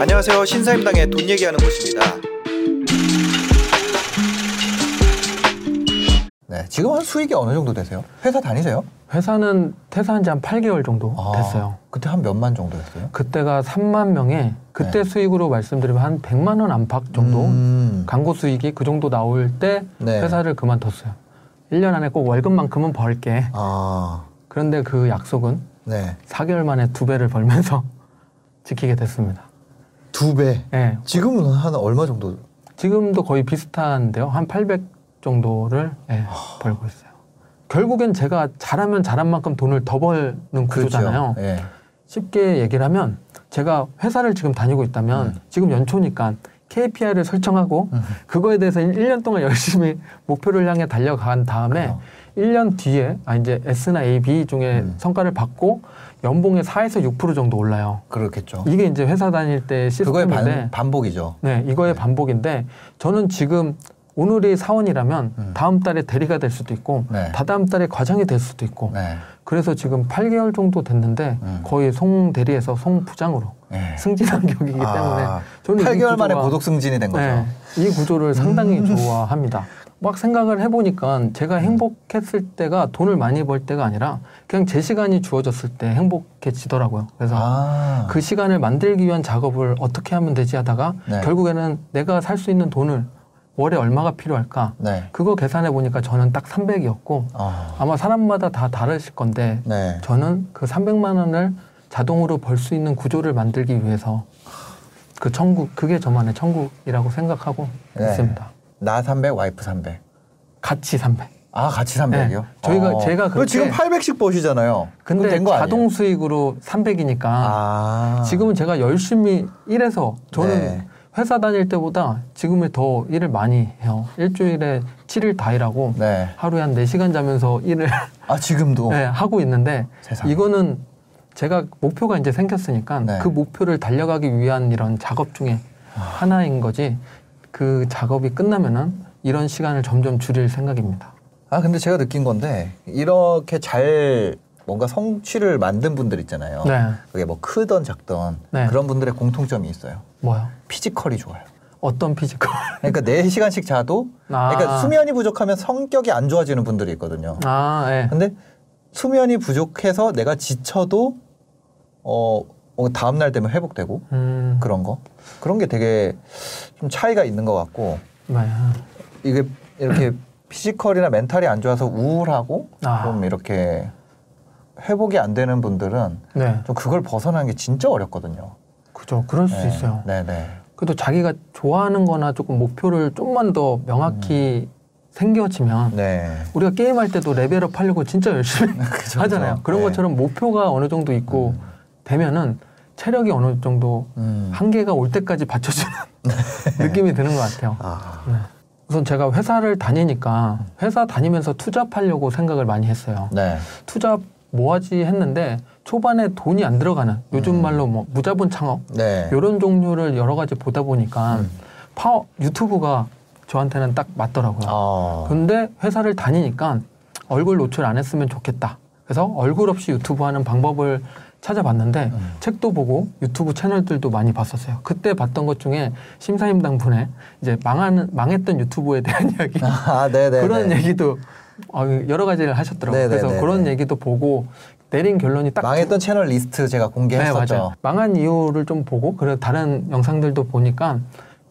안녕하세요. 신사임당의 돈 얘기하는 곳입니다. 네, 지금 한 수익이 어느 정도 되세요? 회사 다니세요? 회사는 퇴사한 지 한 8개월 정도 아, 됐어요. 그때 한 몇만 정도였어요? 그때가 3만 명에 그때 네. 수익으로 말씀드리면 한 100만 원 안팎 정도 음. 광고 수익이 그 정도 나올 때 네. 회사를 그만뒀어요. 1년 안에 꼭 월급만큼은 벌게. 아, 그런데 그 약속은 네. 4개월 만에 두 배를 벌면서 지키게 됐습니다. 두 배. 예. 지금은 한 얼마 정도? 지금도 거의 비슷한데요. 한 800 정도를 예, 벌고 있어요. 결국엔 제가 잘하면 잘한 만큼 돈을 더 벌는 구조잖아요. 그렇죠. 예. 쉽게 얘기를 하면 제가 회사를 지금 다니고 있다면 음. 지금 연초니까 KPI를 설정하고 음. 그거에 대해서 1년 동안 열심히 목표를 향해 달려간 다음에 그래요. 1년 뒤에 아 이제 S나 A, B 중에 음. 성과를 받고 연봉의 4에서 6% 정도 올라요. 그렇겠죠. 이게 이제 회사 다닐 때 그거의 시스템인데 반, 반복이죠. 네, 이거의 반복인데 저는 지금 오늘이 사원이라면 음. 다음 달에 대리가 될 수도 있고 네. 다다음 달에 과장이 될 수도 있고 네. 그래서 지금 8개월 정도 됐는데 음. 거의 송 대리에서 송 부장으로 네. 승진한 격이기 때문에 아, 저는 이 8개월 만에 구조가- 고독 승진이 된 거죠. 네, 이 구조를 상당히 음. 좋아합니다. 막 생각을 해보니까 제가 행복했을 때가 돈을 많이 벌 때가 아니라 그냥 제 시간이 주어졌을 때 행복해지더라고요. 그래서 아, 그 시간을 만들기 위한 작업을 어떻게 하면 되지 하다가 네. 결국에는 내가 살 수 있는 돈을 월에 얼마가 필요할까 네. 그거 계산해 보니까 저는 딱 300이었고 아, 아마 사람마다 다 다르실 건데 네. 저는 그 300만 원을 자동으로 벌 수 있는 구조를 만들기 위해서 그 천국 그게 저만의 천국이라고 생각하고 네. 있습니다. 나 300, 와이프 300. 같이 300. 아, 같이 300이요? 네. 저희가- 제가 그럼 지금 그렇게- 800씩 버시잖아요. 근데? 자동 수익으로 300이니까 아. 지금은 제가 열심히 일해서 저는 네. 회사 다닐 때보다 지금은 더 일을 많이 해요. 일주일에 7일 다 일하고 네. 하루에 한 4시간 자면서 일을 아, 지금도? 네, 하고 있는데 세상에. 이거는 제가 목표가 이제 생겼으니까 네. 그 목표를 달려가기 위한 이런 작업 중에 아. 하나인 거지 그 작업이 끝나면은 이런 시간을 점점 줄일 생각입니다. 아, 근데 제가 느낀 건데, 이렇게 잘 뭔가 성취를 만든 분들 있잖아요. 네. 그게 뭐 크던 작던 네. 그런 분들의 공통점이 있어요. 뭐요? physical이 좋아요. 어떤 physical? 그러니까 4시간씩 자도 아. 그러니까 수면이 부족하면 성격이 안 좋아지는 분들이 있거든요. 아, 예. 근데 수면이 부족해서 내가 지쳐도 어, 어, 다음 날 되면 회복되고 음, 그런 거 그런 게 되게 좀 차이가 있는 것 같고 네. 이게 이렇게 physical이나 mental이 안 좋아서 우울하고 아. 좀 이렇게 회복이 안 되는 분들은 네. 좀 그걸 벗어나는 게 진짜 어렵거든요. 그죠. 그럴 수 네. 있어요. 네, 네. 그래도 자기가 좋아하는 거나 조금 목표를 좀만 더 명확히 생겨지면 네. 우리가 게임할 때도 level up 하려고 진짜 열심히 하잖아요. 그런 네. 것처럼 목표가 어느 정도 있고 되면은 체력이 어느 정도 음. 한계가 올 때까지 받쳐주는 느낌이 드는 것 같아요. 아, 네. 우선 제가 회사를 다니니까 회사 다니면서 투잡하려고 생각을 많이 했어요. 네. 투잡 뭐 하지 했는데 초반에 돈이 안 들어가는 요즘 음. 말로 뭐 무자본 창업 네. 이런 종류를 여러 가지 보다 보니까 음. 파워 유튜브가 저한테는 딱 맞더라고요. 아. 근데 회사를 다니니까 얼굴 노출 안 했으면 좋겠다. 그래서 얼굴 없이 유튜브 하는 방법을 찾아봤는데 음. 책도 보고 유튜브 채널들도 많이 봤었어요. 그때 봤던 것 중에 신사임당 분의 이제 망하는 망했던 유튜브에 대한 이야기 아, 네, 네. 그런 네. 얘기도 어, 여러 가지를 하셨더라고요. 네, 네, 그래서 네, 그런 네. 얘기도 보고 내린 결론이 딱 망했던 채널 리스트 제가 네, 공개했었죠. 맞아요. 망한 이유를 좀 보고 그리고 다른 영상들도 보니까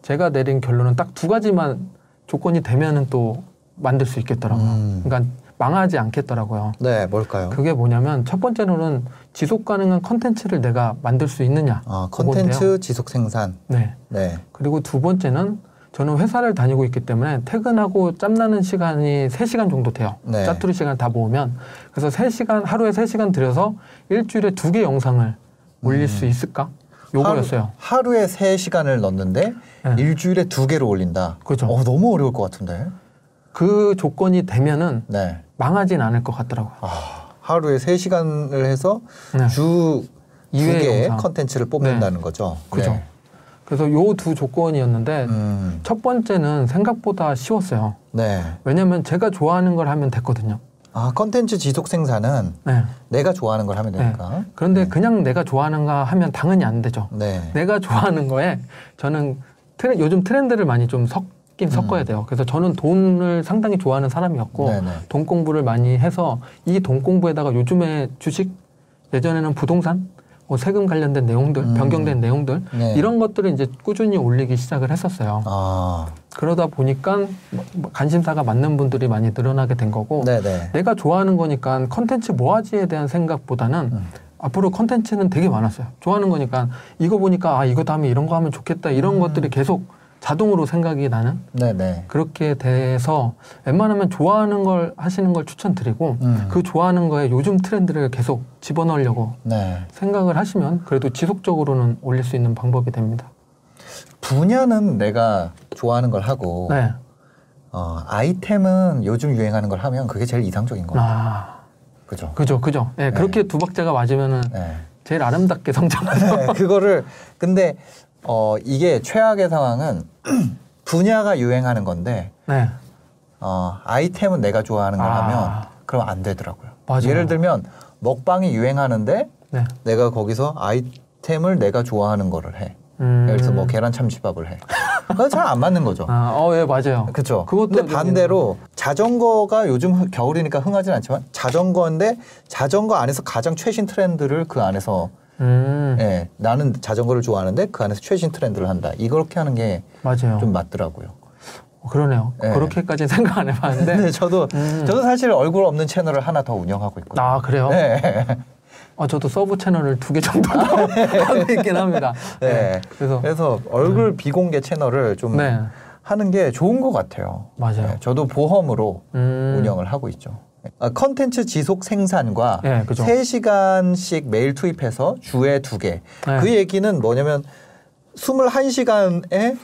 제가 내린 결론은 딱 두 가지만 조건이 되면은 또 만들 수 있겠더라고요. 음. 그러니까 망하지 않겠더라고요. 네, 뭘까요? 그게 뭐냐면 첫 번째로는 지속 가능한 컨텐츠를 내가 만들 수 있느냐. 아. 컨텐츠 지속 생산. 네. 네. 그리고 두 번째는 저는 회사를 다니고 있기 때문에 퇴근하고 짬나는 시간이 세시간 정도 돼요. 네. 짜투리 시간 다 모으면. 그래서 세시간 하루에 세시간 들여서 일주일에 두 개 영상을 올릴 수 있을까? 요거였어요. 하루, 하루에 3시간을 넣는데 네. 일주일에 두 개로 올린다. 그죠. 어, 너무 어려울 것 같은데. 그 조건이 되면은 네. 망하진 않을 것 같더라고요. 아, 하루에 3시간을 해서 네. 주두 이외의 개의 영상. 컨텐츠를 뽑는다는 거죠. 그죠. 네. 그래서 요 두 조건이었는데 음, 첫 번째는 생각보다 쉬웠어요. 네. 왜냐면 제가 좋아하는 걸 하면 됐거든요. 아 컨텐츠 지속 생산은 네. 내가 좋아하는 걸 하면 되니까. 그런데 그냥 내가 좋아하는가 하면 당연히 안 되죠. 네. 내가 좋아하는 거에 저는 트렌, 요즘 트렌드를 많이 좀 섞긴 음. 섞어야 돼요. 그래서 저는 돈을 상당히 좋아하는 사람이었고 네네. 돈 공부를 많이 해서 이 돈 공부에다가 요즘에 주식 예전에는 부동산 뭐 세금 관련된 내용들 음. 변경된 내용들 네. 이런 것들을 이제 꾸준히 올리기 시작을 했었어요. 아, 그러다 보니까 뭐- 뭐 관심사가 맞는 분들이 많이 늘어나게 된 거고 네네. 내가 좋아하는 거니까 컨텐츠 뭐 하지에 대한 생각보다는 음. 앞으로 컨텐츠는 되게 많았어요. 좋아하는 거니까 이거 보니까 아 이거 다음에 이런 거 하면 좋겠다 이런 음. 것들이 계속 자동으로 생각이 나는 네네. 그렇게 돼서 웬만하면 좋아하는 걸 하시는 걸 추천드리고 음. 그 좋아하는 거에 요즘 트렌드를 계속 집어넣으려고 네. 생각을 하시면 그래도 지속적으로는 올릴 수 있는 방법이 됩니다. 분야는 내가 좋아하는 걸 하고 네. 어, 아이템은 요즘 유행하는 걸 하면 그게 제일 이상적인 거 같아요. 아, 그죠? 그죠, 그죠. 예, 그렇게 두 박자가 맞으면은 네. 제일 아름답게 성장하죠. 네, 그거를 근데 어, 이게 최악의 상황은 분야가 유행하는 건데 네. 어, 아이템은 내가 좋아하는 걸 아. 하면 그럼 안 되더라고요. 맞아요. 예를 들면 먹방이 유행하는데 네. 내가 거기서 아이템을 내가 좋아하는 거를 해. 음. 예를 들어서 뭐 계란 참치밥을 해. 그건 잘 안 맞는 거죠. 아, 어, 예, 맞아요. 그렇죠. 그것도 근데 좀 반대로 자전거가 요즘 흐- 겨울이니까 흥하진 않지만 자전거인데 자전거 안에서 가장 최신 트렌드를 그 안에서 음, 예, 나는 자전거를 좋아하는데 그 안에서 최신 트렌드를 한다. 이렇게 하는 게 좀 맞아요. 맞더라고요. 어, 그러네요. 네. 그렇게까지 생각 안 해봤는데. 근데 저도 음. 저도 사실 얼굴 없는 채널을 하나 더 운영하고 있거든요. 아, 그래요? 네. 어, 저도 서브 채널을 두 개 정도 하고 있긴 합니다. 네. 그래서, 그래서 얼굴 비공개 채널을 좀 네. 하는 게 좋은 것 같아요. 맞아요. 네, 저도 보험으로 음. 운영을 하고 있죠. 아, 컨텐츠 지속 생산과 네, 그죠. 3시간씩 매일 투입해서 주에 두 개. 네. 그 얘기는 뭐냐면 21시간에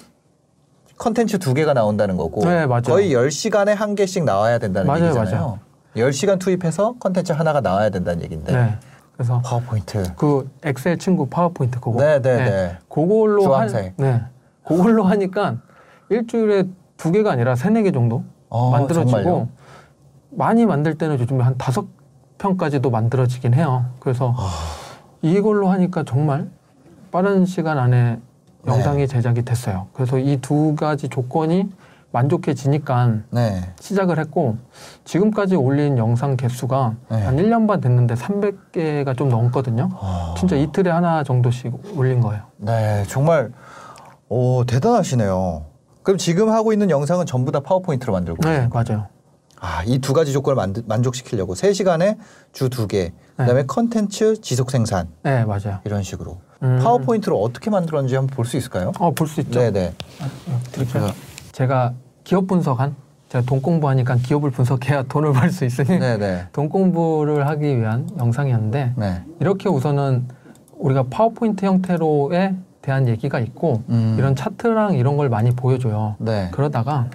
컨텐츠 두 개가 나온다는 거고 네, 맞아요. 거의 10시간에 한 개씩 나와야 된다는 맞아요, 얘기잖아요. 10시간 투입해서 컨텐츠 하나가 나와야 된다는 얘기인데 네. 그래서 파워포인트. 그 엑셀 친구 파워포인트 그거. 네, 네, 네. 그걸로 주황색. 한, 네. 그걸로 하니까 일주일에 두 개가 아니라 세네 개 정도 어, 만들어지고 정말요? 많이 만들 때는 요즘에 한 다섯 편까지도 만들어지긴 해요. 그래서 아. 이걸로 하니까 정말 빠른 시간 안에 네. 영상이 제작이 됐어요. 그래서 이 두 가지 조건이 만족해지니까 네. 시작을 했고 지금까지 올린 영상 개수가 네. 한 1년 반 됐는데 300개가 좀 넘거든요. 어. 진짜 이틀에 하나 정도씩 올린 거예요. 네, 정말 오 대단하시네요. 그럼 지금 하고 있는 영상은 전부 다 파워포인트로 만들고 네, 맞아요. 아, 이 두 가지 조건을 만들, 만족시키려고 세시간에 주 두 개, 그다음에 컨텐츠 지속 생산 네, 맞아요. 이런 식으로 음. 파워포인트로 어떻게 만들었는지 한번 볼 수 있을까요? 어, 볼 수 있죠. 네, 네. 드릴까요? 제가 기업 분석한 제가 돈 공부하니까 기업을 분석해야 돈을 벌 수 있으니 네, 네. 돈 공부를 하기 위한 영상이었는데 네. 이렇게 우선은 우리가 파워포인트 형태로에 대한 얘기가 있고 음. 이런 차트랑 이런 걸 많이 보여줘요. 네. 그러다가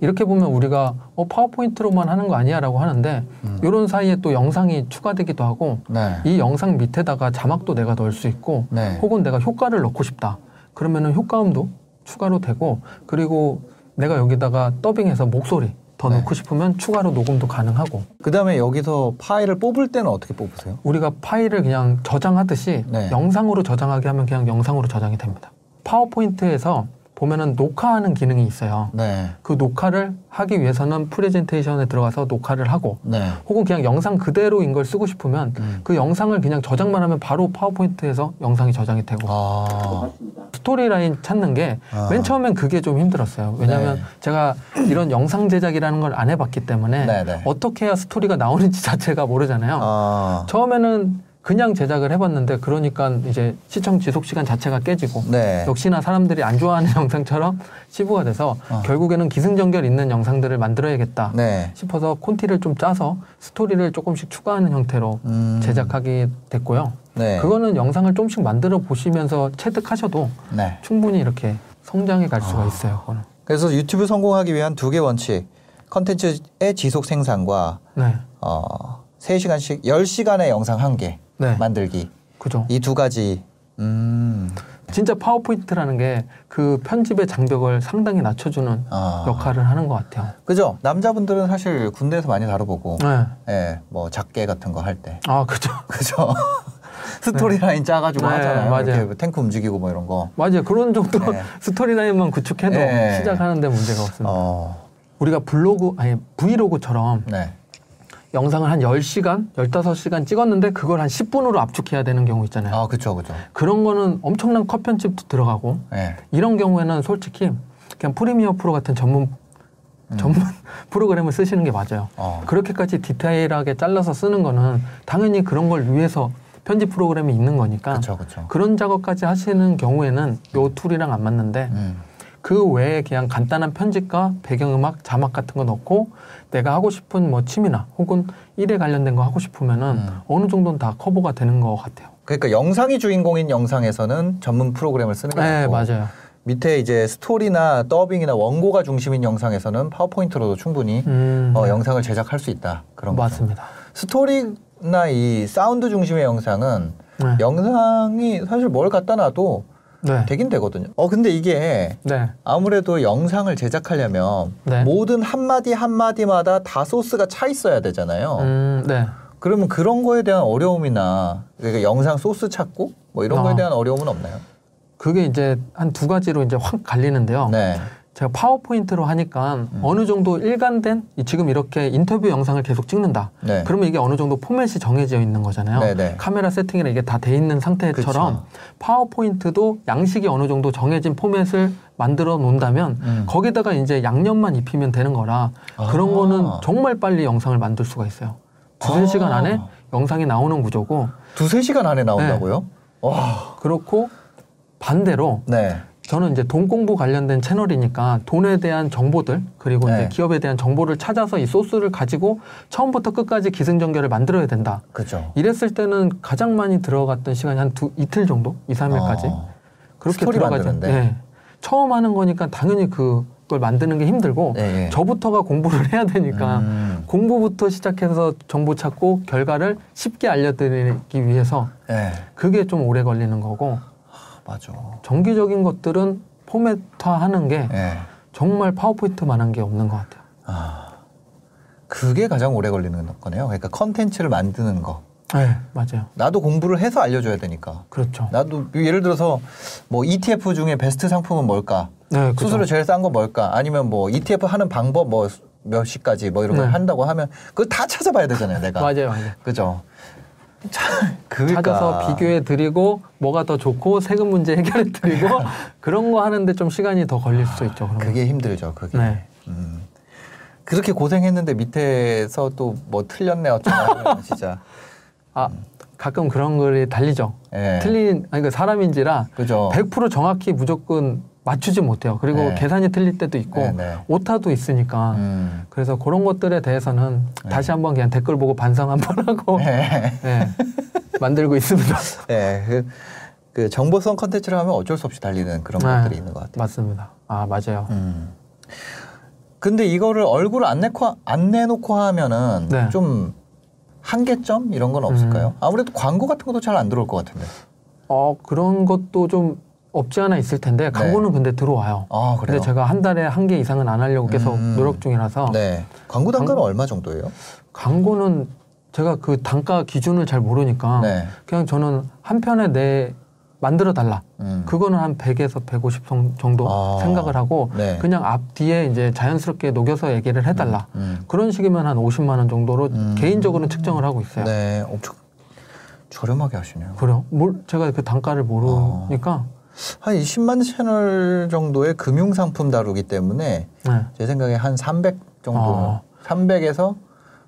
이렇게 보면 우리가 어, 파워포인트로만 하는 거 아니야라고 하는데 음. 이런 사이에 또 영상이 추가되기도 하고 네. 이 영상 밑에다가 자막도 내가 넣을 수 있고 네. 혹은 내가 효과를 넣고 싶다. 그러면은 효과음도 추가로 되고 그리고 내가 여기다가 더빙해서 목소리 더 네. 넣고 싶으면 추가로 녹음도 가능하고 그다음에 여기서 파일을 뽑을 때는 어떻게 뽑으세요? 우리가 파일을 그냥 저장하듯이 네. 영상으로 저장하게 하면 그냥 영상으로 저장이 됩니다. 파워포인트에서 보면은 녹화하는 기능이 있어요. 네. 그 녹화를 하기 위해서는 프레젠테이션에 들어가서 녹화를 하고 네. 혹은 그냥 영상 그대로인 걸 쓰고 싶으면 음. 그 영상을 그냥 저장만 하면 바로 파워포인트에서 영상이 저장이 되고 아. 스토리라인 찾는 게 맨 아. 처음엔 그게 좀 힘들었어요. 왜냐하면 네. 제가 이런 영상 제작이라는 걸 안 해봤기 때문에 네, 네. 어떻게 해야 스토리가 나오는지 자체가 모르잖아요. 아. 처음에는 그냥 제작을 해봤는데 그러니까 이제 시청 지속 시간 자체가 깨지고 네. 역시나 사람들이 안 좋아하는 영상처럼 치부가 돼서 어. 결국에는 기승전결 있는 영상들을 만들어야겠다 네. 싶어서 콘티를 좀 짜서 스토리를 조금씩 추가하는 형태로 음. 제작하게 됐고요. 네. 그거는 영상을 조금씩 만들어 보시면서 체득하셔도 네. 충분히 이렇게 성장해 갈 수가 있어요. 그거는. 그래서 유튜브 성공하기 위한 두 개 원칙. 컨텐츠의 지속 생산과 네, 어, 3시간씩 10시간의 영상 한 개 네, 만들기. 그죠. 이 두 가지. 음. 진짜 파워포인트라는 게 그 편집의 장벽을 상당히 낮춰주는 아. 역할을 하는 것 같아요. 그죠? 남자분들은 사실 군대에서 많이 다뤄보고, 네. 예, 뭐 작계 같은 거 할 때, 아, 그죠. 그죠? 스토리라인 짜가지고 네, 하잖아요. 맞아요. 이렇게 탱크 움직이고 뭐 이런 거. 맞아요. 그런 정도 네. 스토리라인만 구축해도 네. 시작하는데 문제가 없습니다. 어, 우리가 블로그, 아니, 브이로그처럼 네. 영상을 한 10시간, 15시간 찍었는데 그걸 한 10분으로 압축해야 되는 경우 있잖아요. 아, 그쵸, 그쵸. 그런 거는 엄청난 컷 편집도 들어가고 예. 이런 경우에는 솔직히 그냥 프리미어 프로 같은 전문 전문 프로그램을 쓰시는 게 맞아요. 음. 어. 그렇게까지 디테일하게 잘라서 쓰는 거는 당연히 그런 걸 위해서 편집 프로그램이 있는 거니까 그쵸, 그쵸. 런 작업까지 하시는 경우에는 요 툴이랑 안 맞는데 음. 그 외에 그냥 간단한 편집과 배경음악, 자막 같은 거 넣고 내가 하고 싶은 뭐 취미나 혹은 일에 관련된 거 하고 싶으면은 음. 어느 정도는 다 커버가 되는 것 같아요. 그러니까 영상이 주인공인 영상에서는 전문 프로그램을 쓰는 게 네, 맞아요. 밑에 이제 스토리나 더빙이나 원고가 중심인 영상에서는 파워포인트로도 충분히 음, 어, 네. 영상을 제작할 수 있다. 그런 거죠. 맞습니다. 스토리나 이 사운드 중심의 영상은 네. 영상이 사실 뭘 갖다 놔도 네. 되긴 되거든요. 어 근데 이게 네. 아무래도 영상을 제작하려면 네. 모든 한 마디 한 마디마다 다 소스가 차 있어야 되잖아요. 음, 네. 그러면 그런 거에 대한 어려움이나 그러니까 영상 소스 찾고 뭐 이런 거에 아. 대한 어려움은 없나요? 그게 이제 한 두 가지로 이제 확 갈리는데요. 네. 제가 파워포인트로 하니까 음. 어느 정도 일관된 이 지금 이렇게 인터뷰 영상을 계속 찍는다. 네. 그러면 이게 어느 정도 포맷이 정해져 있는 거잖아요. 네네. 카메라 세팅이나 이게 다 돼 있는 상태처럼 그쵸. 파워포인트도 양식이 어느 정도 정해진 포맷을 만들어 놓는다면 음. 거기다가 이제 양념만 입히면 되는 거라 그런 아. 거는 정말 빨리 영상을 만들 수가 있어요. 두세 아. 시간 안에 영상이 나오는 구조고 두세 시간 안에 나온다고요? 네. 와. 그렇고 반대로 네. 저는 이제 돈 공부 관련된 채널이니까 돈에 대한 정보들 그리고 네. 이제 기업에 대한 정보를 찾아서 이 소스를 가지고 처음부터 끝까지 기승전결을 만들어야 된다. 그죠. 이랬을 때는 가장 많이 들어갔던 시간이 한 두 이틀 정도, 이 삼일까지 어. 그렇게 스토리 들어가죠. 네. 처음 하는 거니까 당연히 그걸 만드는 게 힘들고 네, 네. 저부터가 공부를 해야 되니까 음. 공부부터 시작해서 정보 찾고 결과를 쉽게 알려드리기 위해서 네. 그게 좀 오래 걸리는 거고 맞아. 정기적인 것들은 포맷화하는 게 네. 정말 파워포인트만한 게 없는 것 같아요. 아. 그게 가장 오래 걸리는 거네요. 그러니까 컨텐츠를 만드는 거. 네, 맞아요. 나도 공부를 해서 알려줘야 되니까. 그렇죠. 나도 예를 들어서 뭐 ETF 중에 베스트 상품은 뭘까? 네, 그죠. 수수료 제일 싼 거 뭘까? 아니면 뭐 ETF 하는 방법 뭐 몇 시까지 뭐 이런 걸 네. 한다고 하면 그거 다 찾아봐야 되잖아요, 내가. 맞아요, 맞아요. 그죠? 참, 그러니까. 찾아서 비교해 드리고 뭐가 더 좋고 세금 문제 해결해 드리고 그런 거 하는데 좀 시간이 더 걸릴 수 있죠. 거. 그게 힘들죠, 그게. 네. 음. 그렇게 고생했는데 밑에서 또 뭐 틀렸네 어쩌나 진짜. 아 가끔 그런 글이 달리죠. 예. 틀린 아니 그 사람인지라 그죠. 100% 정확히 무조건 맞추지 못해요. 그리고 네. 계산이 틀릴 때도 있고 네, 네. 오타도 있으니까 음. 그래서 그런 것들에 대해서는 다시 한번 그냥 댓글 보고 반성 한번 하고 네. 네, 만들고 있습니다. 네. 그, 그 정보성 컨텐츠를 하면 어쩔 수 없이 달리는 그런 네. 것들이 있는 것 같아요. 맞습니다. 아 맞아요. 음. 근데 이거를 얼굴을 안 내고 안 내놓고 하면은 네. 좀 한계점 이런 건 없을까요? 아무래도 광고 같은 것도 잘 안 들어올 것 같은데. 어 그런 것도 좀 없지 않아 있을 텐데 광고는 근데 들어와요. 네. 아 그래요? 근데 제가 한 달에 한 개 이상은 안 하려고 계속 음. 노력 중이라서 네. 광고 단가는 얼마 정도예요? 광고는 제가 그 단가 기준을 잘 모르니까 네. 그냥 저는 한 편에 내 만들어 달라. 음. 그거는 한 100에서 150 정- 정도 아. 생각을 하고 네. 그냥 앞뒤에 이제 자연스럽게 녹여서 얘기를 해 달라. 음. 그런 식이면 한 50만 원 정도로 음. 개인적으로는 측정을 하고 있어요. 네. 엄청 저렴하게 하시네요. 그래요? 뭘 제가 그 단가를 모르니까 한 20만 채널 정도의 금융 상품 다루기 때문에 네. 제 생각에 한 300 정도, 아. 300에서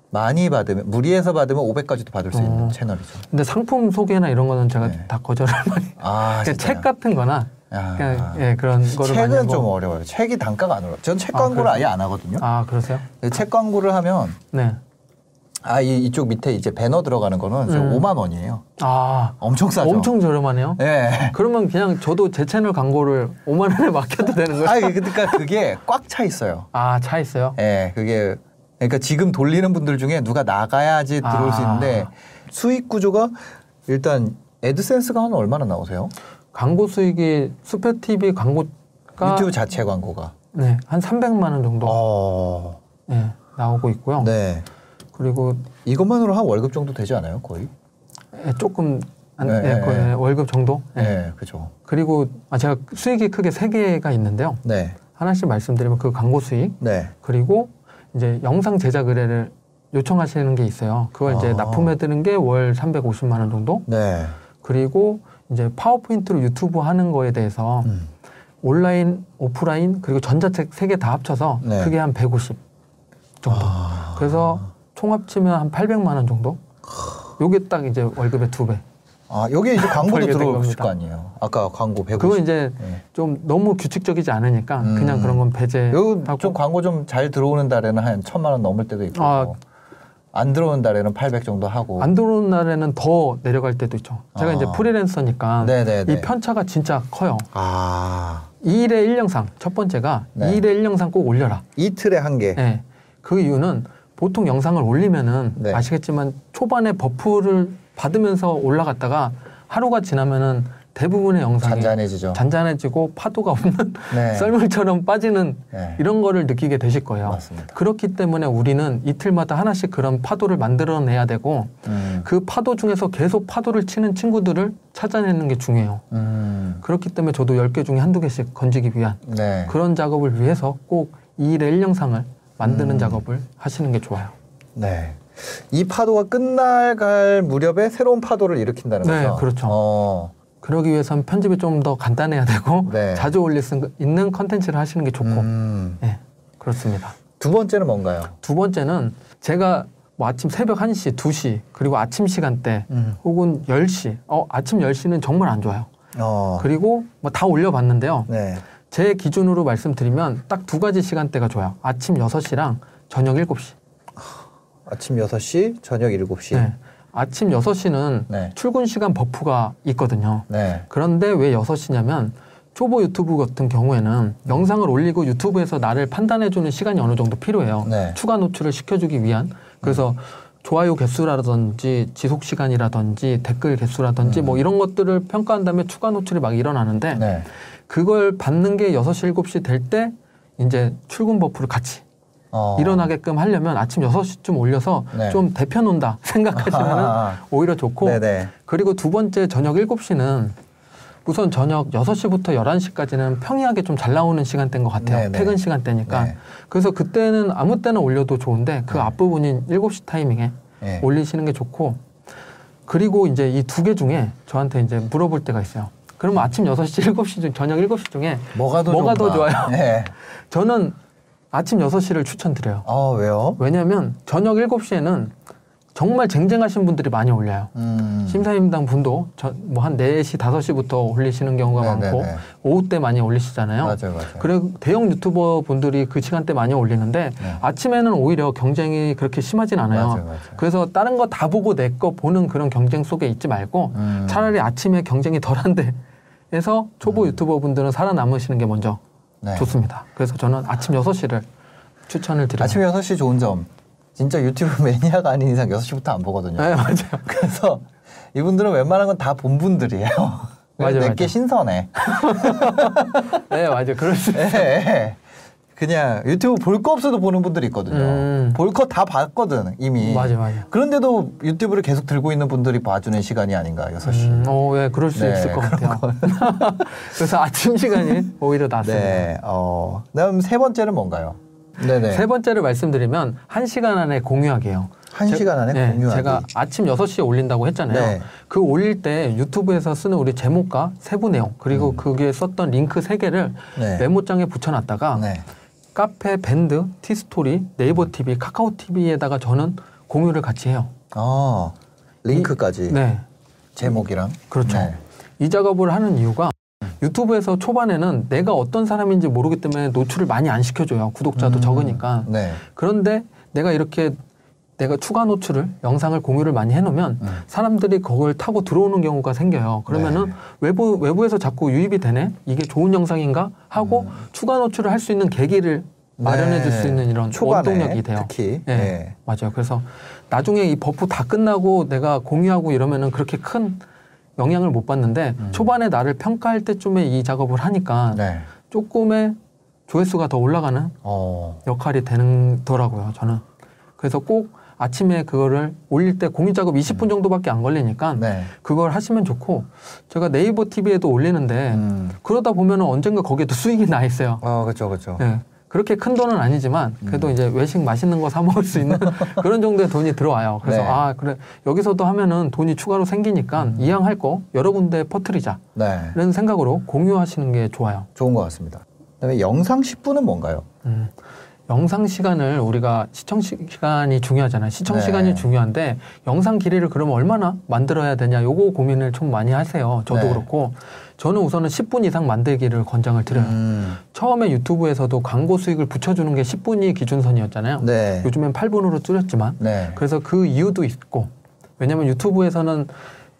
많이 받으면 무리해서 받으면 500까지도 받을 수 있는 어. 채널이죠. 근데 상품 소개나 이런 거는 제가 네. 다 거절을 많이. 아? 책 같은 거나 아. 그냥 예, 그런 거를 책은. 좀 어려워요. 책이 단가가 안 올라. 전책 아, 광고를 그래요? 아예 안 하거든요. 아, 그러세요? 책 광고를 하면 네. 아, 이, 이쪽 밑에 이제 배너 들어가는 거는 저 음. 5만 원이에요. 아, 엄청 싸죠. 엄청 저렴하네요. 예. 그러면 그냥 저도 제 채널 광고를 5만 원에 맡겨도 되는 거예요? 아, 그러니까 그게 꽉 차 있어요. 아, 차 있어요? 예, 그게 그러니까 지금 돌리는 분들 중에 누가 나가야지 들어올 수 아. 있는데 수익 구조가 일단 애드센스가 한 얼마나 나오세요? 광고 수익이 수페 TV 광고가 유튜브 자체 광고가. 네, 한 300만 원 정도 어. 네, 나오고 있고요. 네. 그리고 이것만으로 한 월급 정도 되지 않아요, 거의? 예, 조금 안, 네, 예, 네, 거의 네. 월급 정도. 예. 네, 그죠. 그리고 아, 제가 수익이 크게 세 개가 있는데요. 네. 하나씩 말씀드리면 그 광고 수익 네. 그리고 이제 영상 제작 의뢰를 요청하시는 게 있어요. 그걸 이제 아. 납품해 드는 게 월 350만 원 정도. 네. 그리고 이제 파워포인트로 유튜브 하는 거에 대해서 음. 온라인, 오프라인 그리고 전자책 세 개 다 합쳐서 네. 그게 한 150 정도. 아. 그래서 총 합치면 한 800만 원 정도. 요게 딱 이제 월급의 두 배. 아, 여기 이제 광고도 겁니다. 거 아니에요. 아까 광고 150. 그건 이제 네. 좀 너무 규칙적이지 않으니까 음. 그냥 그런 건 요좀 배제하고 광고 좀 잘 들어오는 달에는 한 천만 원 넘을 때도 있고 아. 안 들어오는 달에는 800 정도 하고 안 들어오는 날에는 더 내려갈 때도 있죠. 제가 아. 이제 프리랜서니까 네네네. 이 편차가 진짜 커요. 아 2일에 1영상 첫 번째가 네. 2일에 1영상 꼭 올려라. 이틀에 한 개. 네. 그 이유는 보통 영상을 올리면은 네. 아시겠지만 초반에 버프를 받으면서 올라갔다가 하루가 지나면은 대부분의 영상이 잔잔해지죠. 잔잔해지고 파도가 없는 네. 썰물처럼 빠지는 네. 이런 거를 느끼게 되실 거예요. 맞습니다. 그렇기 때문에 우리는 이틀마다 하나씩 그런 파도를 만들어내야 되고 음. 그 파도 중에서 계속 파도를 치는 친구들을 찾아내는 게 중요해요. 음. 그렇기 때문에 저도 10개 중에 한두 개씩 건지기 위한 네. 그런 작업을 위해서 꼭 2일에 1영상을 만드는 음. 작업을 하시는 게 좋아요. 네. 이 파도가 끝날 갈 무렵에 새로운 파도를 일으킨다는 네, 거죠. 그렇죠. 어. 그러기 위해서는 편집이 좀 더 간단해야 되고 네. 자주 올릴 수 있는 컨텐츠를 하시는 게 좋고 음. 네, 그렇습니다. 두 번째는 뭔가요? 두 번째는 제가 뭐 아침 새벽 1시, 2시 그리고 아침 시간대 음. 혹은 10시 어, 아침 10시는 정말 안 좋아요. 어. 그리고 뭐 다 올려봤는데요. 네. 제 기준으로 말씀드리면 딱 두 가지 시간대가 좋아요. 아침 6시랑 저녁 7시. 아침 6시, 저녁 7시. 네. 아침 6시는 네. 출근 시간 버프가 있거든요. 네. 그런데 왜 6시냐면 초보 유튜브 같은 경우에는 영상을 올리고 유튜브에서 나를 판단해주는 시간이 어느 정도 필요해요. 네. 추가 노출을 시켜주기 위한. 그래서 좋아요 개수라든지 지속 시간이라든지 댓글 개수라든지 뭐 이런 것들을 평가한 다음에 추가 노출이 막 일어나는데 음. 네. 그걸 받는 게 6시, 7시 될 때 이제 출근 버프를 같이 어. 일어나게끔 하려면 아침 6시쯤 올려서 네. 좀 데펴놓는다 생각하시면 아. 오히려 좋고 네네. 그리고 두 번째 저녁 7시는 우선 저녁 6시부터 11시까지는 평이하게 좀 잘 나오는 시간대인 것 같아요. 네네. 퇴근 시간대니까. 네. 그래서 그때는 아무 때나 올려도 좋은데 그 앞부분인 7시 타이밍에 네. 올리시는 게 좋고 그리고 이제 이 두 개 중에 저한테 이제 물어볼 때가 있어요. 그러면 아침 6시, 7시 중, 저녁 7시 중에 뭐가 더 뭐가 더? 좋아요? 네. 저는 아침 6시를 추천드려요. 어, 왜요? 왜냐하면 저녁 7시에는 정말 쟁쟁하신 분들이 많이 올려요. 음. 심사임당 분도 뭐한 4시, 5시부터 올리시는 경우가 네네네. 많고 오후 때 많이 올리시잖아요. 맞아요, 맞아요. 그리고 대형 유튜버 분들이 그 시간대 많이 올리는데 네. 아침에는 오히려 경쟁이 그렇게 심하진 않아요. 맞아요, 맞아요. 그래서 다른 거 다 보고 내 거 보는 그런 경쟁 속에 있지 말고 음. 차라리 아침에 경쟁이 덜한데 에서 초보 유튜버 분들은 살아남으시는 게 먼저 네. 좋습니다. 그래서 저는 아침 6시를 추천을 드려요. 아침 6시 좋은 점. 진짜 유튜브 매니아가 아닌 이상 6시부터 안 보거든요. 네, 맞아요. 그래서 이분들은 웬만한 건 다 본 분들이에요. 맞아요, 내게. 신선해. 네, 맞아요. 그럴 수 있어요. 예. 그냥 유튜브 볼 거 없어도 보는 분들이 있거든요. 음. 볼거 다 봤거든, 이미. 맞아요, 맞아요. 그런데도 유튜브를 계속 들고 있는 분들이 봐주는 시간이 아닌가, 6 시. 음, 어, 예, 그럴 수 네, 있을 것 같아요. 그래서 아침 시간이 오히려 낫습니다. 네. 어. 그다음 세 번째는 뭔가요? 네네. 세 번째를 말씀드리면 한 시간 안에 공유하기예요. 한 제- 시간 안에 네, 공유하기. 제가 아침 6시에 올린다고 했잖아요. 네. 그 올릴 때 유튜브에서 쓰는 우리 제목과 세부 내용 그리고 그게 썼던 링크 세 개를 음. 네. 메모장에 붙여놨다가 네. 카페, 밴드, 티스토리, 네이버 TV, 카카오 TV에다가 저는 공유를 같이 해요. 어. 링크까지. 네. 제목이랑. 그렇죠. 네. 이 작업을 하는 이유가 유튜브에서 초반에는 내가 어떤 사람인지 모르기 때문에 노출을 많이 안 시켜줘요. 구독자도 음. 적으니까. 네. 그런데 내가 이렇게 내가 추가 노출을 영상을 공유를 많이 해놓으면 음. 사람들이 그걸 타고 들어오는 경우가 생겨요. 그러면은 네. 외부 외부에서 자꾸 유입이 되네 이게 좋은 영상인가 하고 추가 노출을 할 수 있는 계기를 마련해 줄 수 음. 네. 있는 이런 원동력이 돼요. 특히. 네. 네. 맞아요. 그래서 나중에 이 버프 다 끝나고 내가 공유하고 이러면은 그렇게 큰 영향을 못 받는데 음. 초반에 나를 평가할 때쯤에 이 작업을 하니까 네. 조금의 조회수가 더 올라가는 어. 역할이 되더라고요, 저는. 그래서 꼭 아침에 그거를 올릴 때 공유 작업 20분 정도밖에 안 걸리니까 네. 그걸 하시면 좋고 제가 네이버 TV에도 올리는데 음. 그러다 보면은 언젠가 거기에도 수익이 나 있어요. 아, 그렇죠, 그렇죠. 예. 그렇게 큰 돈은 아니지만 그래도 음. 이제 외식 맛있는 거 사 먹을 수 있는 그런 정도의 돈이 들어와요. 그래서 네. 아 그래 여기서도 하면은 돈이 추가로 생기니까 음. 이왕 할 거 여러 군데 퍼뜨리자 네. 이런 생각으로 공유하시는 게 좋아요. 좋은 것 같습니다. 그다음에 영상 10분은 뭔가요? 음. 영상 시간을 우리가 시청 시- 시간이 중요하잖아요. 시청 네. 시간이 중요한데 영상 길이를 그러면 얼마나 만들어야 되냐 요거 고민을 좀 많이 하세요. 저도 네. 그렇고 저는 우선은 10분 이상 만들기를 권장을 드려요. 음. 처음에 유튜브에서도 광고 수익을 붙여주는 게 10분이 기준선이었잖아요. 네. 요즘엔 8분으로 줄였지만 네. 그래서 그 이유도 있고 왜냐면 유튜브에서는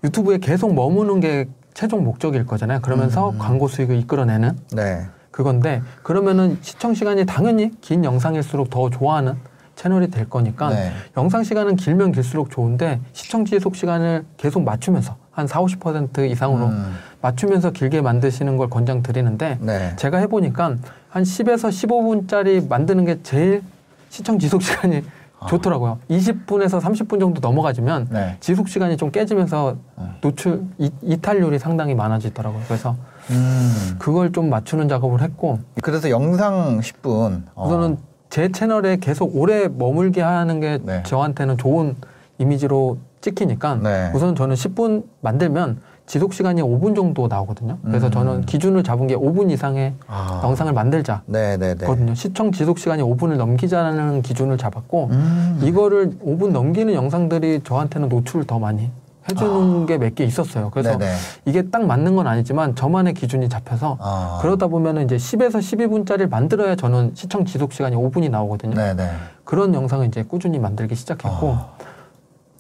유튜브에 계속 머무는 게 최종 목적일 거잖아요. 그러면서 음. 광고 수익을 이끌어내는 네. 그건데 그러면은 시청 시간이 당연히 긴 영상일수록 더 좋아하는 채널이 될 거니까 네. 영상 시간은 길면 길수록 좋은데 시청 지속 시간을 계속 맞추면서 한 4, 50% 이상으로 음. 맞추면서 길게 만드시는 걸 권장 드리는데 네. 제가 해보니까 한 10에서 15분짜리 만드는 게 제일 시청 지속 시간이 아. 좋더라고요. 20분에서 30분 정도 넘어가지면 네. 지속 시간이 좀 깨지면서 음. 노출 이, 이탈률이 상당히 많아지더라고요. 그래서 음. 그걸 좀 맞추는 작업을 했고 그래서 영상 10분. 어. 우선은 제 채널에 계속 오래 머물게 하는 게 네. 저한테는 좋은 이미지로 찍히니까 네. 우선 저는 10분 만들면 지속 시간이 5분 정도 나오거든요. 그래서 음. 저는 기준을 잡은 게 5분 이상의 아. 영상을 만들자. 네, 네, 네. 거든요. 시청 지속 시간이 5분을 넘기자는 기준을 잡았고 음. 이거를 5분 넘기는 영상들이 저한테는 노출을 더 많이 해주는 게몇 개 있었어요. 그래서 아. 네네. 이게 딱 맞는 건 아니지만 저만의 기준이 잡혀서 아. 그러다 보면 이제 10에서 12분짜리를 만들어야 저는 시청 지속 시간이 5분이 나오거든요. 네, 네. 그런 영상을 이제 꾸준히 만들기 시작했고 아.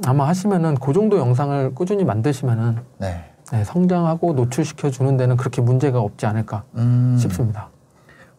아마 하시면은 그 정도 영상을 꾸준히 만드시면은 네. 네, 성장하고 노출시켜 주는 데는 그렇게 문제가 없지 않을까 음. 싶습니다.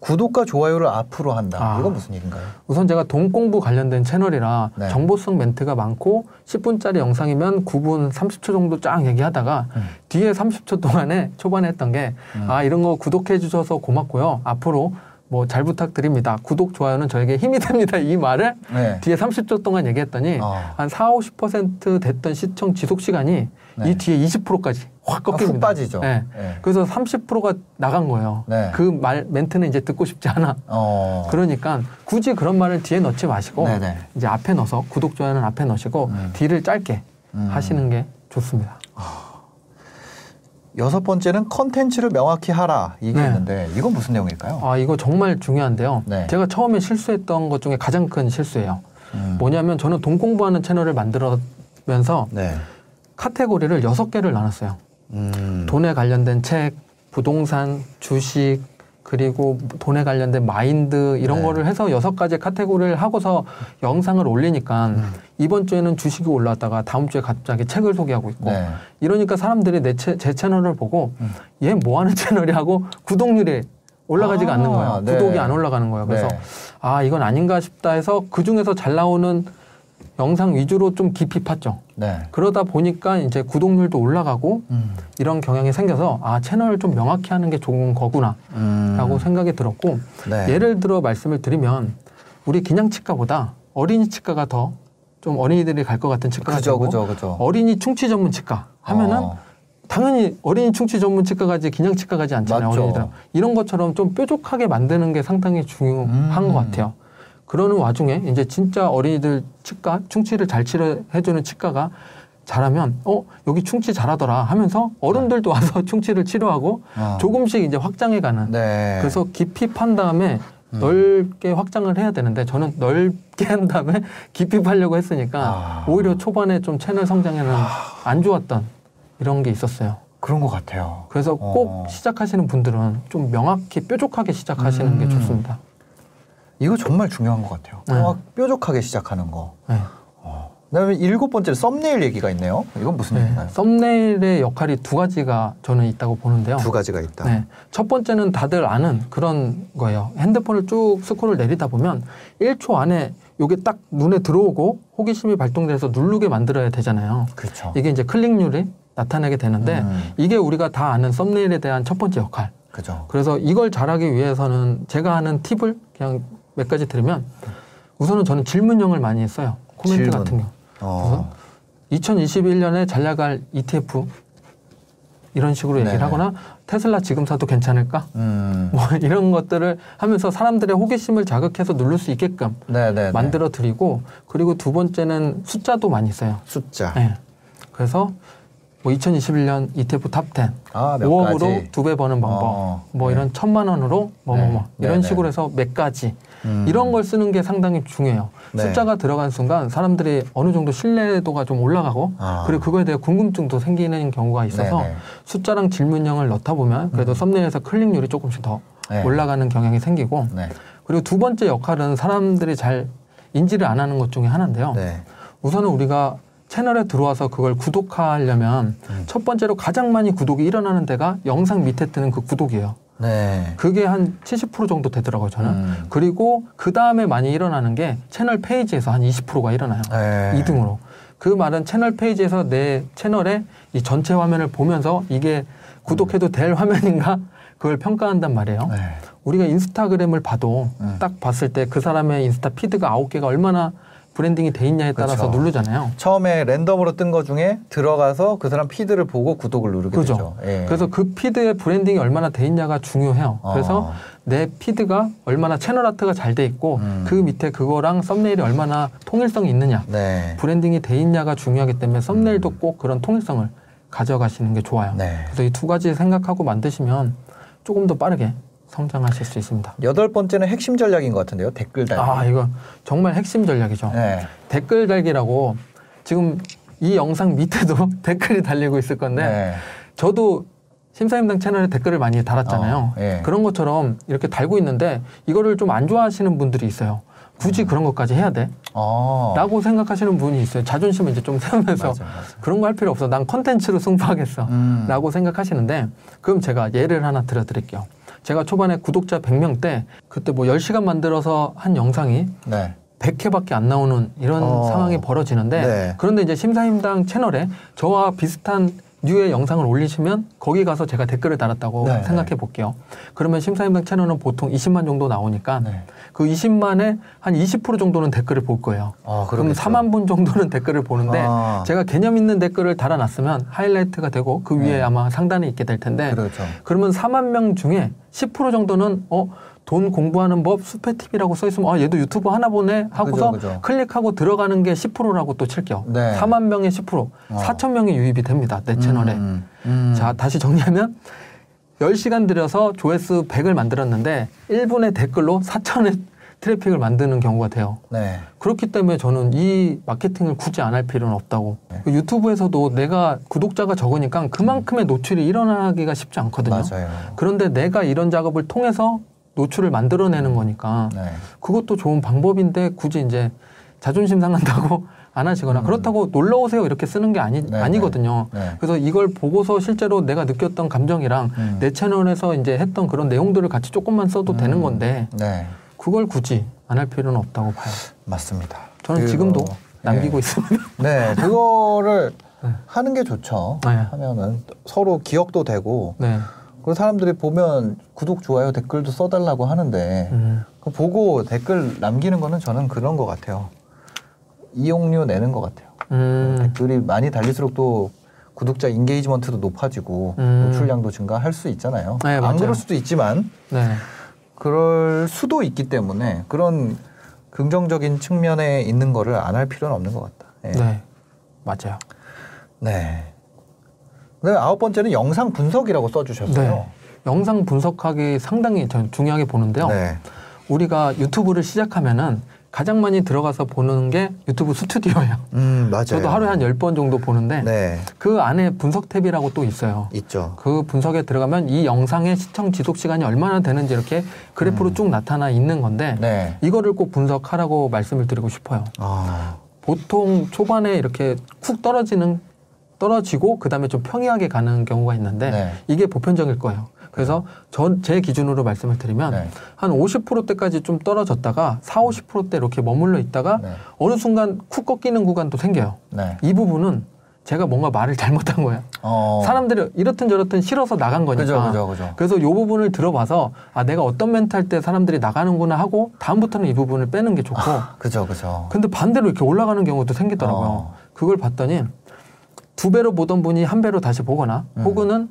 구독과 좋아요를 앞으로 한다. 아. 이건 무슨 얘기인가요? 우선 제가 돈 공부 관련된 채널이라 네. 정보성 멘트가 많고 10분짜리 영상이면 9분 30초 정도 쫙 얘기하다가 음. 뒤에 30초 동안에 초반에 했던 게 음. 아 이런 거 구독해 주셔서 고맙고요. 앞으로 뭐잘 부탁드립니다. 구독 좋아요는 저에게 힘이 됩니다. 이 말을 네. 뒤에 30초 동안 얘기했더니 어. 한 4, 50% 됐던 시청 지속 시간이 네. 이 뒤에 20%까지 확 아, 꺾입니다. 훅 빠지죠. 네. 네. 그래서 30%가 나간 거예요. 네. 그말 멘트는 이제 듣고 싶지 않아. 어. 그러니까 굳이 그런 말을 뒤에 넣지 마시고 네네. 이제 앞에 넣어서 구독 좋아요는 앞에 넣으시고 음. 뒤를 짧게 음. 하시는 게 좋습니다. 여섯 번째는 컨텐츠를 명확히 하라. 이게 네. 있는데 이건 무슨 내용일까요? 아 이거 정말 중요한데요. 네. 제가 처음에 실수했던 것 중에 가장 큰 실수예요. 음. 뭐냐면 저는 돈 공부하는 채널을 만들면서 네. 카테고리를 여섯 개를 나눴어요. 음. 돈에 관련된 책, 부동산, 주식, 그리고 돈에 관련된 마인드 이런 네. 거를 해서 여섯 가지 카테고리를 하고서 영상을 올리니까 음. 이번 주에는 주식이 올랐다가 다음 주에 갑자기 책을 소개하고 있고 네. 이러니까 사람들이 내제 채널을 보고 음. 얘뭐 하는 채널이 하고 구독률이 올라가지가 아, 않는 거예요. 네. 구독이 안 올라가는 거예요. 그래서 네. 아 이건 아닌가 싶다 해서 그 중에서 잘 나오는 영상 위주로 좀 깊이 팠죠. 네. 그러다 보니까 이제 구독률도 올라가고 음. 이런 경향이 생겨서 아 채널을 좀 명확히 하는 게 좋은 거구나라고 음. 생각이 들었고 네. 예를 들어 말씀을 드리면 우리 그냥 치과보다 어린이 치과가 더 좀 어린이들이 갈 것 같은 치과가 그죠, 되고 그죠, 그죠. 어린이 충치 전문 치과 하면은 어. 당연히 어린이 충치 전문 치과 가지 그냥 치과 가지 않잖아요 맞죠. 어린이들 이런 것처럼 좀 뾰족하게 만드는 게 상당히 중요한 음. 것 같아요 그러는 와중에 이제 진짜 어린이들 치과 충치를 잘 치료해주는 치과가 잘하면 어 여기 충치 잘하더라 하면서 어른들도 와서 충치를 치료하고 어. 조금씩 이제 확장해가는 네. 그래서 깊이 판 다음에 넓게 확장을 해야 되는데 저는 넓게 한 다음에 깊이 파려고 했으니까 아. 오히려 초반에 좀 채널 성장에는 안 좋았던 이런 게 있었어요. 그런 것 같아요. 그래서 어. 꼭 시작하시는 분들은 좀 명확히 뾰족하게 시작하시는 게 음. 좋습니다. 이거 정말 중요한 것 같아요. 네. 막 뾰족하게 시작하는 거. 네. 그다음에 일곱 번째 썸네일 얘기가 있네요. 이건 무슨 네. 얘기인가요? 썸네일의 역할이 두 가지가 저는 있다고 보는데요. 두 가지가 있다. 네. 첫 번째는 다들 아는 그런 거예요. 핸드폰을 쭉 스크롤 내리다 보면 1초 안에 요게 딱 눈에 들어오고 호기심이 발동돼서 누르게 만들어야 되잖아요. 그렇죠. 이게 이제 클릭률이 나타내게 되는데 음. 이게 우리가 다 아는 썸네일에 대한 첫 번째 역할. 그죠. 그래서 이걸 잘하기 위해서는 제가 하는 팁을 그냥 몇 가지 드리면 우선은 저는 질문형을 많이 써요. 코멘트 질문. 같은 경우. 어. 2021년에 잘 나갈 ETF 이런 식으로 얘기를 네네. 하거나 테슬라 지금 사도 괜찮을까? 음. 뭐 이런 것들을 하면서 사람들의 호기심을 자극해서 누를 수 있게끔 네네. 만들어 드리고 그리고 두 번째는 숫자도 많이 써요. 숫자. 네. 그래서 뭐 2021년 ETF top 10 아, 몇 5억으로 가지. 두배 버는 방법 어, 뭐 네. 이런 천만 원으로 뭐뭐뭐 네. 이런 네, 식으로 네. 해서 몇 가지 음. 이런 걸 쓰는 게 상당히 중요해요. 네. 숫자가 들어간 순간 사람들이 어느 정도 신뢰도가 좀 올라가고 아. 그리고 그거에 대해 궁금증도 생기는 경우가 있어서 네네. 숫자랑 질문형을 넣다 보면 그래도 썸네일에서 클릭률이 조금씩 더 네. 올라가는 경향이 생기고 네. 그리고 두 번째 역할은 사람들이 잘 인지를 안 하는 것 중에 하나인데요. 네. 우선은 우리가 채널에 들어와서 그걸 구독하려면 음. 첫 번째로 가장 많이 구독이 일어나는 데가 영상 밑에 뜨는 그 구독이에요. 네. 그게 한 70% 정도 되더라고요, 저는. 음. 그리고 그 다음에 많이 일어나는 게 채널 페이지에서 한 20%가 일어나요. 네. 2등으로. 그 말은 채널 페이지에서 내 채널의 이 전체 화면을 보면서 이게 구독해도 될 화면인가? 그걸 평가한단 말이에요. 네. 우리가 인스타그램을 봐도 음. 딱 봤을 때 그 사람의 인스타 피드가 아홉 개가 얼마나 브랜딩이 돼 있냐에 따라서 그렇죠. 누르잖아요. 처음에 랜덤으로 뜬 거 중에 들어가서 그 사람 피드를 보고 구독을 누르게 그죠. 되죠. 예. 그래서 그 피드의 브랜딩이 얼마나 돼 있냐가 중요해요. 어. 그래서 내 피드가 얼마나 채널 아트가 잘 돼 있고 음. 그 밑에 그거랑 썸네일이 얼마나 통일성이 있느냐, 네. 브랜딩이 돼 있냐가 중요하기 때문에 썸네일도 꼭 그런 통일성을 가져가시는 게 좋아요. 네. 그래서 이 두 가지 생각하고 만드시면 조금 더 빠르게 성장하실 수 있습니다. 여덟 번째는 핵심 전략인 것 같은데요. 댓글 달기. 아, 이거 정말 핵심 전략이죠. 네. 댓글 달기라고 지금 이 영상 밑에도 댓글이 달리고 있을 건데 네. 저도 심사임당 채널에 댓글을 많이 달았잖아요. 어, 예. 그런 것처럼 이렇게 달고 있는데 이거를 좀 안 좋아하시는 분들이 있어요. 음. 굳이 그런 것까지 해야 돼? 어. 라고 생각하시는 분이 있어요. 자존심을 이제 좀 세우면서 맞아, 맞아. 그런 거 할 필요 없어. 난 컨텐츠로 승부하겠어. 음. 라고 생각하시는데 그럼 제가 예를 하나 들어드릴게요. 제가 초반에 구독자 100명 때 그때 뭐 10시간 만들어서 한 영상이 네. 100회밖에 안 나오는 이런 어. 상황이 벌어지는데 네. 그런데 이제 심사임당 채널에 저와 비슷한 류의 영상을 올리시면 거기 가서 제가 댓글을 달았다고 네, 생각해 볼게요. 그러면 심사임당 채널은 보통 20만 정도 나오니까 네. 그 20만에 한 20% 정도는 댓글을 볼 거예요. 아, 그럼 그러겠죠. 4만 분 정도는 댓글을 보는데 아. 제가 개념 있는 댓글을 달아놨으면 하이라이트가 되고 그 위에 네. 아마 상단에 있게 될 텐데 그렇죠. 그러면 4만 명 중에 10% 정도는 어, 돈 공부하는 법 수페 팁이라고 써 있으면 아, 얘도 유튜브 하나 보네 하고서 그죠, 그죠. 클릭하고 들어가는 게 10%라고 또 칠게요. 네. 4만 명의 10%, 4천 명이 유입이 됩니다. 내 채널에. 음, 음. 자, 다시 정리하면 10시간 들여서 조회수 100을 만들었는데 1분의 댓글로 4천의 트래픽을 만드는 경우가 돼요. 네. 그렇기 때문에 저는 이 마케팅을 굳이 안 할 필요는 없다고. 네. 그 유튜브에서도 내가 구독자가 적으니까 그만큼의 노출이 일어나기가 쉽지 않거든요. 맞아요. 그런데 내가 이런 작업을 통해서 노출을 만들어내는 거니까 네. 그것도 좋은 방법인데 굳이 이제 자존심 상한다고 안 하시거나 그렇다고 놀러 오세요 이렇게 쓰는 게 아니, 음. 네, 아니거든요. 네. 네. 그래서 이걸 보고서 실제로 내가 느꼈던 감정이랑 음. 내 채널에서 이제 했던 그런 내용들을 같이 조금만 써도 되는 음. 건데 네. 그걸 굳이 안 할 필요는 없다고 봐요. 맞습니다. 저는 그리고- 지금도 남기고 네. 있습니다. 네, 그거를 네. 하는 게 좋죠. 네. 하면은 서로 기억도 되고 네. 그리고 사람들이 보면 구독, 좋아요, 댓글도 써달라고 하는데 음. 그 보고 댓글 남기는 거는 저는 그런 것 같아요. 이용료 내는 것 같아요. 음. 댓글이 많이 달릴수록 또 구독자 인게이지먼트도 높아지고 음. 노출량도 증가할 수 있잖아요. 네, 안 맞아요. 그럴 수도 있지만 네. 그럴 수도 있기 때문에 그런 긍정적인 측면에 있는 거를 안 할 필요는 없는 것 같다. 예. 네. 맞아요. 네. 그다음에 아홉 번째는 영상 분석이라고 써주셨어요. 네. 영상 분석하기 상당히 저는 중요하게 보는데요. 네. 우리가 유튜브를 시작하면은 가장 많이 들어가서 보는 게 유튜브 스튜디오예요. 음 맞아요. 저도 하루에 한 10번 정도 보는데 네 그 안에 분석 탭이라고 또 있어요. 있죠. 그 분석에 들어가면 이 영상의 시청 지속 시간이 얼마나 되는지 이렇게 그래프로 쭉 나타나 있는 건데 음. 네. 이거를 꼭 분석하라고 말씀을 드리고 싶어요. 아 보통 초반에 이렇게 쿡 떨어지는 떨어지고 그다음에 좀 평이하게 가는 경우가 있는데 네. 이게 보편적일 거예요. 그래서 전 제 기준으로 말씀을 드리면 네. 한 50%대까지 좀 떨어졌다가 4, 50%대 이렇게 머물러 있다가 네. 어느 순간 쿡 꺾이는 구간도 생겨요. 네. 이 부분은 제가 뭔가 말을 잘못한 거예요. 어. 사람들이 이렇든 저렇든 싫어서 나간 거니까. 그죠, 그죠, 그죠. 그래서 이 부분을 들어봐서 아 내가 어떤 할때 사람들이 나가는구나 하고 다음부터는 이 부분을 빼는 게 좋고. 그죠, 그죠. 근데 반대로 이렇게 올라가는 경우도 생기더라고요. 어. 그걸 봤더니 두 배로 보던 분이 한 배로 다시 보거나 음. 혹은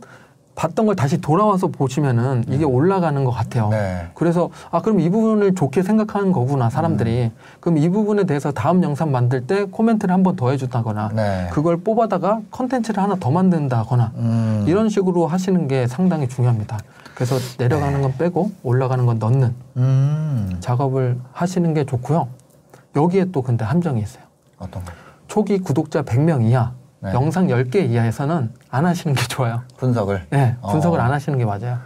봤던 걸 다시 돌아와서 보시면은 이게 올라가는 것 같아요. 네. 그래서 아 그럼 이 부분을 좋게 생각하는 거구나 사람들이 음. 그럼 이 부분에 대해서 다음 영상 만들 때 코멘트를 한 번 더 해준다거나 네. 그걸 뽑아다가 컨텐츠를 하나 더 만든다거나 음. 이런 식으로 하시는 게 상당히 중요합니다. 그래서 내려가는 건 빼고 올라가는 건 넣는 음. 작업을 하시는 게 좋고요. 여기에 또 근데 함정이 있어요. 어떤 거? 초기 구독자 100명 이하, 네. 영상 10개 이하에서는 안 하시는 게 좋아요. 분석을. 네, 분석을 어. 안 하시는 게 맞아요.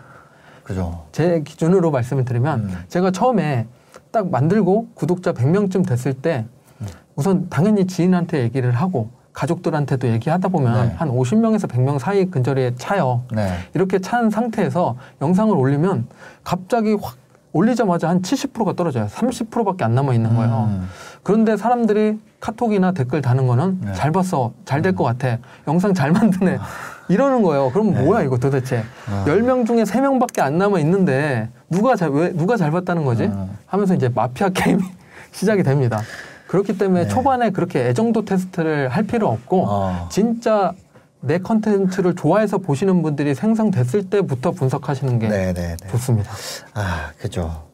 그죠. 제 기준으로 말씀을 드리면 음. 제가 처음에 딱 만들고 구독자 100명쯤 됐을 때 음. 우선 당연히 지인한테 얘기를 하고 가족들한테도 얘기하다 보면 네. 한 50명에서 100명 사이 근저리에 차요. 네. 이렇게 찬 상태에서 영상을 올리면 갑자기 확 올리자마자 한 70%가 떨어져요. 30%밖에 안 남아 있는 거예요. 음. 그런데 사람들이 카톡이나 댓글 다는 거는 네. 잘 봤어. 잘 될 것 같아. 영상 잘 만드네. 이러는 거예요. 그럼 네. 뭐야 이거 도대체. 아. 열 10명 중에 3명밖에 안 남아 있는데 누가 잘, 왜, 누가 잘 봤다는 거지? 음. 하면서 이제 마피아 게임이 시작이 됩니다. 그렇기 때문에 네. 초반에 그렇게 애정도 테스트를 할 필요 없고 어. 진짜 내 컨텐츠를 좋아해서 보시는 분들이 생성됐을 때부터 분석하시는 게 네, 네, 네. 좋습니다. 아, 그죠.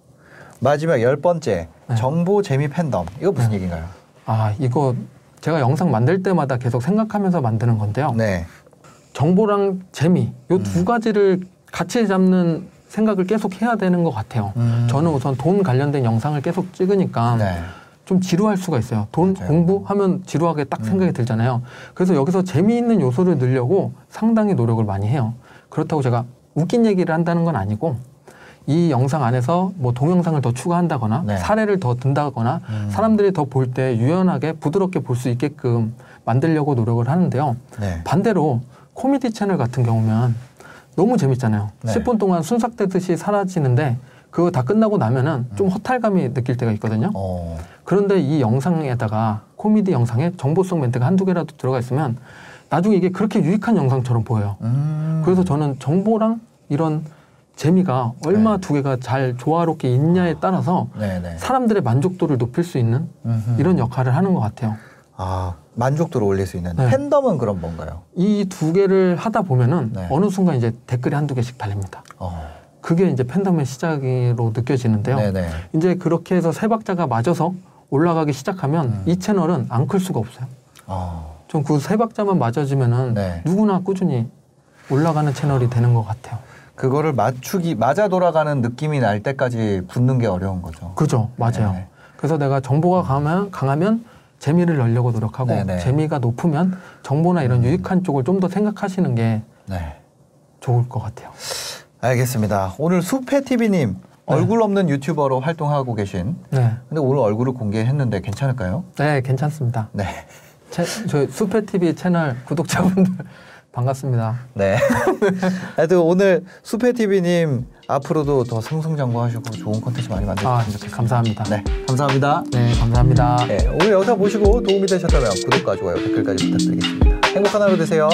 마지막 열 번째. 네. 정보 재미 팬덤. 이거 무슨 얘기인가요? 아, 이거 제가 영상 만들 때마다 계속 생각하면서 만드는 건데요. 네. 정보랑 재미 요두 음. 가지를 같이 잡는 생각을 계속 해야 되는 것 같아요. 음. 저는 우선 돈 관련된 영상을 계속 찍으니까 네. 좀 지루할 수가 있어요. 돈 맞아요. 공부하면 지루하게 딱 음. 생각이 들잖아요. 그래서 여기서 재미있는 요소를 넣으려고 상당히 노력을 많이 해요. 그렇다고 제가 웃긴 얘기를 한다는 건 아니고 이 영상 안에서 뭐 동영상을 더 추가한다거나 네. 사례를 더 든다거나 음. 사람들이 더 볼 때 유연하게 부드럽게 볼 수 있게끔 만들려고 노력을 하는데요. 네. 반대로 코미디 채널 같은 경우면 너무 재밌잖아요. 네. 10분 동안 순삭되듯이 사라지는데 그거 다 끝나고 나면은 좀 허탈감이 느낄 때가 있거든요. 어. 그런데 이 영상에다가 코미디 영상에 정보성 멘트가 한두 개라도 들어가 있으면 나중에 이게 그렇게 유익한 영상처럼 보여요. 음. 그래서 저는 정보랑 이런 재미가 얼마 네. 두 개가 잘 조화롭게 있냐에 따라서 네, 네. 사람들의 만족도를 높일 수 있는 음흠. 이런 역할을 하는 것 같아요. 아, 만족도를 올릴 수 있는 네. 팬덤은 그럼 뭔가요? 이 두 개를 하다 보면은 네. 어느 순간 이제 댓글이 한두 개씩 달립니다. 어. 그게 이제 팬덤의 시작으로 느껴지는데요. 네, 네. 이제 그렇게 해서 세 박자가 맞아서 올라가기 시작하면 음. 이 채널은 안 클 수가 없어요. 어. 좀그 세 박자만 맞아지면은 네. 누구나 꾸준히 올라가는 채널이 되는 것 같아요. 그거를 맞추기 맞아 돌아가는 느낌이 날 때까지 붙는 게 어려운 거죠. 그죠, 맞아요. 네. 그래서 내가 정보가 강하면, 강하면 재미를 넣으려고 노력하고 네네. 재미가 높으면 정보나 이런 음. 유익한 쪽을 좀 더 생각하시는 게 네. 좋을 것 같아요. 알겠습니다. 오늘 수페 TV님 얼굴 없는 유튜버로 활동하고 계신. 네, 근데 오늘 얼굴을 공개했는데 괜찮을까요? 네, 괜찮습니다. 네. 채, 저 수페 TV 채널 구독자분들 반갑습니다. 네. 하여튼 오늘 수페 TV님 앞으로도 더 승승장구하시고 좋은 컨텐츠 많이 아, 만들었으면 좋겠습니다. 감사합니다. 네. 감사합니다. 네, 감사합니다. 네, 오늘 영상 보시고 도움이 되셨다면 구독과 좋아요, 댓글까지 부탁드리겠습니다. 행복한 하루 되세요.